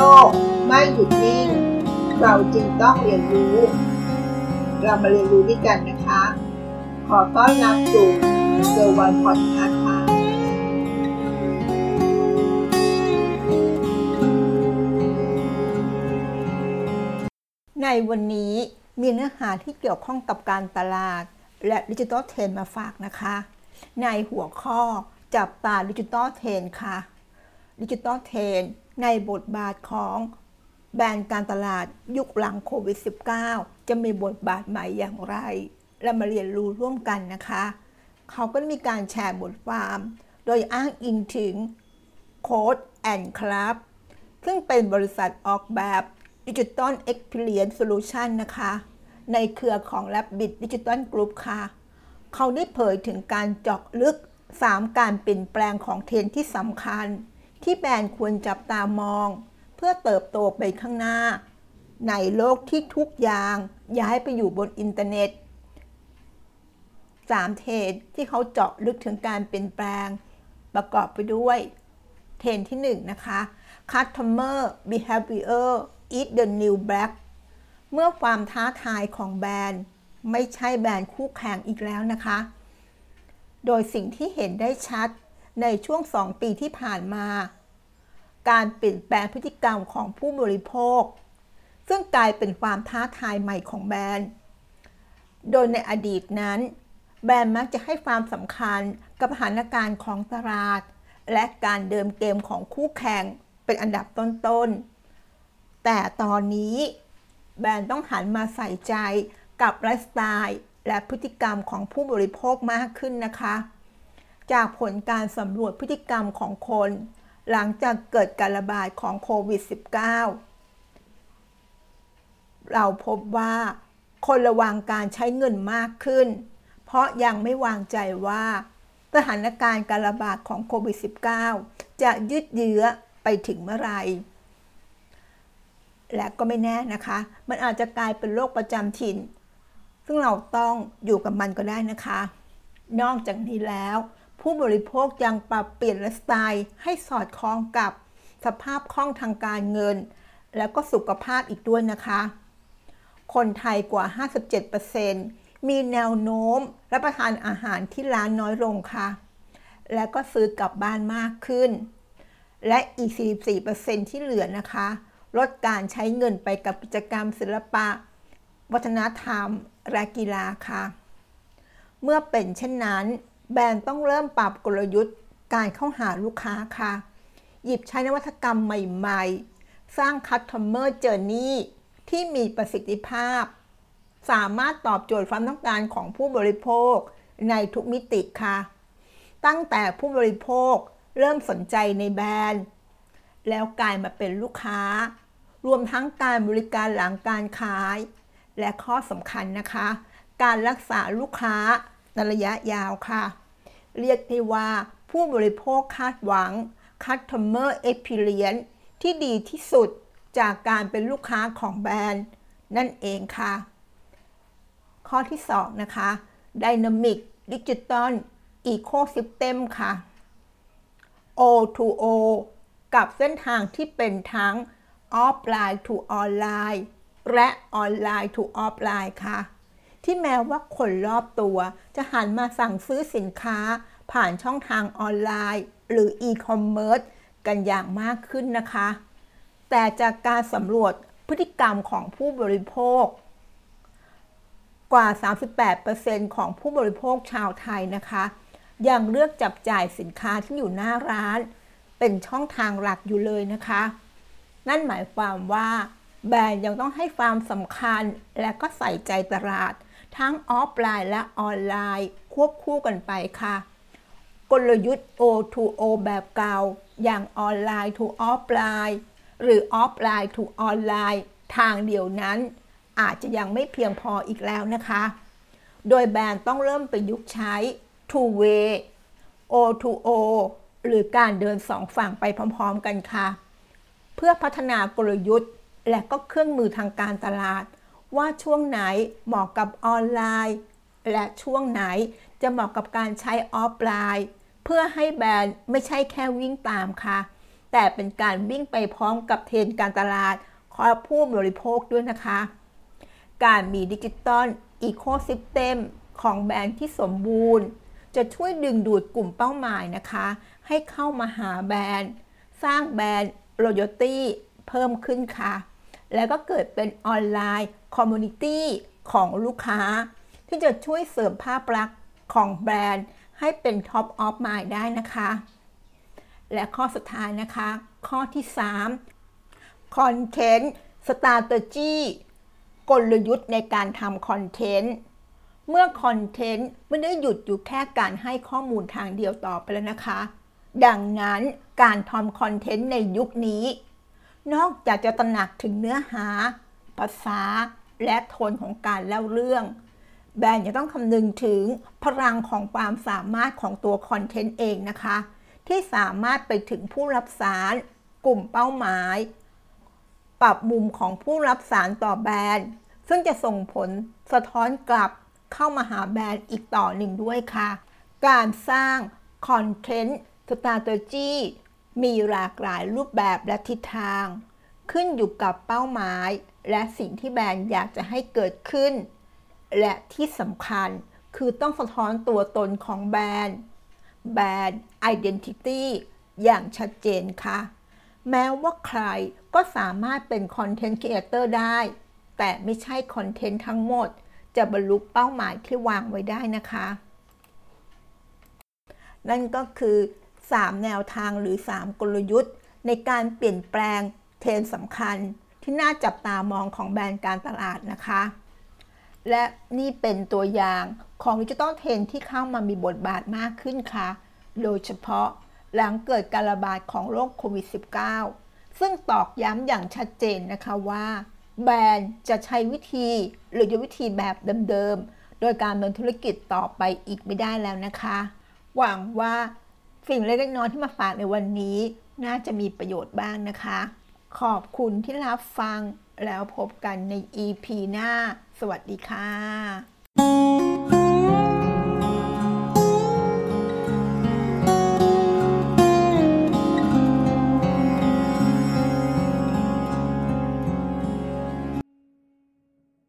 โลกไม่หยุดนิ่ง เราจึงต้องเรียนรู้ เรามาเรียนรู้ด้วยกันนะคะ ขอต้อนรับสู่เซอร์วันพอดคาส์ค่ะในวันนี้มีเนื้อหาที่เกี่ยวข้องกับการตลาด และ digital trend มาฝากนะคะ ในหัวข้อจับตาดิจิทัลเทรนค่ะดิจิทัลเทรน ในบทบาทของแบรนด์การตลาดยุคหลังโควิด -19 จะมีบทบาทใหม่อย่างไร เรามาเรียนรู้ร่วมกันนะคะ เขาก็มีการแชร์บทความ โดยอ้างอิงถึง Code and Club ซึ่งเป็นบริษัทออกแบบ Digital Experience Solution นะคะ ในเครือของ Rabbit Digital Group ค่ะ เขาได้เผยถึงการเจาะลึก 3 การเปลี่ยนแปลงของเทรนด์ที่สำคัญ ที่แบรนด์ควรจับตามอง เพื่อเติบโตไปข้างหน้า ในโลกที่ทุกอย่างย้ายไปอยู่บนอินเทอร์เน็ต3เทรนด์ที่เขาเจาะลึกถึงการเปลี่ยนแปลง ประกอบไปด้วย เทรนด์ที่ 1 นะคะ Customer Behavior is the new black เมื่อความท้าทายของแบรนด์ ไม่ใช่แบรนด์คู่แข่งอีกแล้วนะคะ โดยสิ่งที่เห็นได้ชัด ในช่วง 2 ปีที่ผ่านมา การเปลี่ยนแปลงพฤติกรรมของผู้บริโภค ซึ่งกลายเป็นความท้าทายใหม่ของแบรนด์ โดยในอดีตนั้น แบรนด์มักจะให้ความสำคัญกับสถานการณ์ของตลาด และการเดิมเกมของคู่แข่งเป็นอันดับต้นๆ แต่ตอนนี้ แบรนด์ต้องหันมาใส่ใจกับไลฟ์สไตล์และพฤติกรรมของผู้บริโภคมากขึ้นนะคะ จากผลการสำรวจพฤติกรรมของคน หลังจากเกิดการระบาดของโควิด -19 เราพบว่าคนระวังการใช้เงินมากขึ้น เพราะยังไม่วางใจว่าสถานการณ์การระบาดของโควิด -19 จะยืดเยื้อไปถึงเมื่อไหร่และก็ไม่แน่นะคะ มันอาจจะกลายเป็นโรคประจำถิ่น ซึ่งเราต้องอยู่กับมันก็ได้นะคะ นอกจากนี้แล้ว ผู้บริโภคยังปรับเปลี่ยนไลฟ์สไตล์ให้สอดคล้องกับสภาพคล่องทางการเงิน แล้วก็สุขภาพอีกด้วยนะคะ คนไทยกว่า 57%มีแนวโน้มรับประทานอาหารที่ร้านน้อยลงค่ะ และก็ซื้อกลับบ้านมากขึ้น และอีก 44%ที่เหลือนะคะ ลดการใช้เงินไปกับกิจกรรมศิลปะ วัฒนธรรม และกีฬาค่ะ เมื่อเป็นเช่นนั้น แบรนด์ต้องเริ่มปรับกลยุทธ์การเข้าหาลูกค้าค่ะ หยิบใช้นวัตกรรมใหม่ ๆ สร้าง Customer Journey ที่มีประสิทธิภาพ สามารถตอบโจทย์ความต้องการของผู้บริโภคในทุกมิติค่ะ ตั้งแต่ผู้บริโภคเริ่มสนใจในแบรนด์ แล้วกลายมาเป็นลูกค้า รวมทั้งการบริการหลังการขาย และข้อสำคัญนะคะ การรักษาลูกค้าในระยะยาวค่ะ เรียกได้ว่าผู้บริโภคคาดหวัง Customer Experience ที่ดีที่สุดจากการเป็นลูกค้าของแบรนด์ นั่นเองค่ะ ข้อที่ 2 นะคะ Dynamic Digital Ecosystem ค่ะ O2O กับเส้นทางที่เป็นทั้ง Offline to Online และ Online to Offline ค่ะ ที่แม้ว่าคนรอบตัว จะหันมาสั่งซื้อสินค้า ผ่านช่องทางออนไลน์ หรือ e-commerce กันอย่างมากขึ้นนะคะ แต่จากการสำรวจพฤติกรรมของผู้บริโภค กว่า 38%ของผู้บริโภคชาวไทยนะคะ ยังเลือกจับจ่ายสินค้าที่อยู่หน้าร้าน เป็นช่องทางหลักอยู่เลยนะคะ นั่นหมายความว่าแบรนด์ยังต้องให้ความสำคัญและก็ใส่ใจตลาด ทั้งออฟไลน์และออนไลน์ ควบคู่กันไปค่ะ กลยุทธ์ O2O แบบเก่า อย่าง online to offline หรือ offline to online ทางเดียวนั้น อาจจะยังไม่เพียงพออีกแล้วนะคะ โดยแบรนด์ต้องเริ่มประยุกต์ใช้ two way O2O หรือการเดินสองฝั่งไปพร้อมๆกันค่ะ เพื่อพัฒนากลยุทธ์และก็เครื่องมือทางการตลาด ว่าช่วงไหนเหมาะกับออนไลน์ และช่วงไหนจะเหมาะกับการใช้ออฟไลน์ เพื่อให้แบรนด์ไม่ใช่แค่วิ่งตามค่ะ แต่เป็นการวิ่งไปพร้อมกับเทรนด์การตลาดของผู้บริโภคด้วยนะคะ การมี digital ecosystem ของแบรนด์ที่สมบูรณ์ จะช่วยดึงดูดกลุ่มเป้าหมายนะคะ ให้เข้ามาหาแบรนด์ สร้าง brand loyalty เพิ่มขึ้นค่ะ แล้วก็เกิดเป็น online community ของลูกค้า ที่จะช่วยเสริมภาพลักษณ์ของแบรนด์ ให้เป็น top of mind ได้นะคะ และข้อสุดท้ายนะคะ ข้อที่ 3 Content Strategy กลยุทธ์ในการทำคอนเทนต์เมื่อคอนเทนต์ไม่ได้หยุดอยู่แค่การให้ข้อมูลทางเดียวต่อไปแล้วนะคะ ดังนั้นการทำคอนเทนต์ในยุคนี้ นอกจากจะตระหนักถึงเนื้อหา ภาษา และโทนของการเล่าเรื่อง แบรนด์จะต้องคำนึงถึงพลังของความสามารถของตัวคอนเทนต์เองนะคะ ที่สามารถไปถึงผู้รับสาร กลุ่มเป้าหมาย ปรับมุมของผู้รับสารต่อแบรนด์ ซึ่งจะส่งผลสะท้อนกลับเข้ามาหาแบรนด์อีกต่อหนึ่งด้วยค่ะ การสร้างคอนเทนต์สต r a t e g y มีหลากหลายรูปแบบและทิศทาง ขึ้นอยู่กับเป้าหมาย และสิ่งที่แบรนด์อยากจะให้เกิดขึ้น และที่สำคัญคือต้องสะท้อนตัวตนของแบรนด์ brand identity อย่างชัดเจนค่ะ แม้ว่าใครก็สามารถเป็น content creator ได้ แต่ไม่ใช่คอนเทนต์ทั้งหมด จะบรรลุเป้าหมายที่วางไว้ได้นะคะ นั่นก็คือ 3 แนวทางหรือ 3 กลยุทธ์ ในการเปลี่ยนแปลงเทรนด์สำคัญที่น่าจับตามองของแบรนด์การตลาดนะคะ และนี่เป็นตัวอย่างของ digital trend ที่เข้ามามีบทบาทมากขึ้นค่ะ โดยเฉพาะหลังเกิดการระบาดของโรคโควิด -19 ซึ่งตอกย้ำอย่างชัดเจนนะคะว่า แบรนด์จะใช้วิธีหรือยุวิธีแบบเดิมๆ โดยการดำเนินธุรกิจต่อไปอีกไม่ได้แล้วนะคะ หวังว่า สิ่งเล็กๆน้อยๆที่มาฝากในวันนี้ น่าจะมีประโยชน์บ้างนะคะ ขอบคุณที่รับฟังแล้วพบกันใน EP หน้า สวัสดีค่ะ